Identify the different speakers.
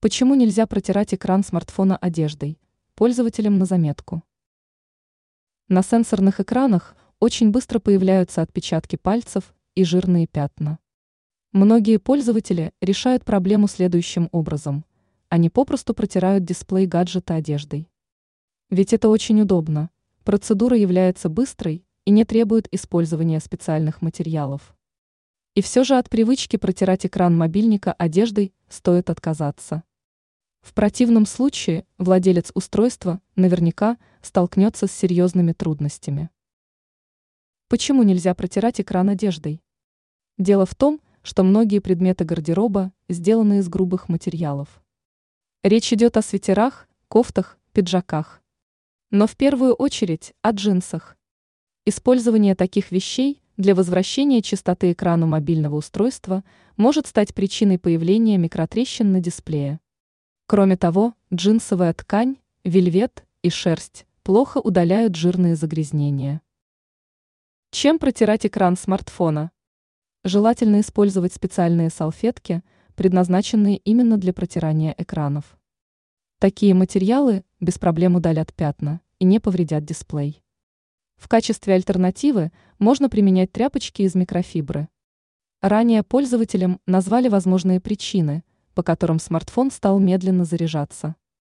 Speaker 1: Почему нельзя протирать экран смартфона одеждой? Пользователям на заметку. На сенсорных экранах очень быстро появляются отпечатки пальцев и жирные пятна. Многие пользователи решают проблему следующим образом. Они попросту протирают дисплей гаджета одеждой. Ведь это очень удобно. Процедура является быстрой и не требует использования специальных материалов. И все же от привычки протирать экран мобильника одеждой стоит отказаться. В противном случае владелец устройства наверняка столкнется с серьезными трудностями. Почему нельзя протирать экран одеждой? Дело в том, что многие предметы гардероба сделаны из грубых материалов. Речь идет о свитерах, кофтах, пиджаках. Но в первую очередь о джинсах. Использование таких вещей для возвращения чистоты экрану мобильного устройства может стать причиной появления микротрещин на дисплее. Кроме того, джинсовая ткань, вельвет и шерсть плохо удаляют жирные загрязнения. Чем протирать экран смартфона? Желательно использовать специальные салфетки, предназначенные именно для протирания экранов. Такие материалы без проблем удалят пятна и не повредят дисплей. В качестве альтернативы можно применять тряпочки из микрофибры. Ранее пользователям назвали возможные причины, по которым смартфон стал медленно заряжаться.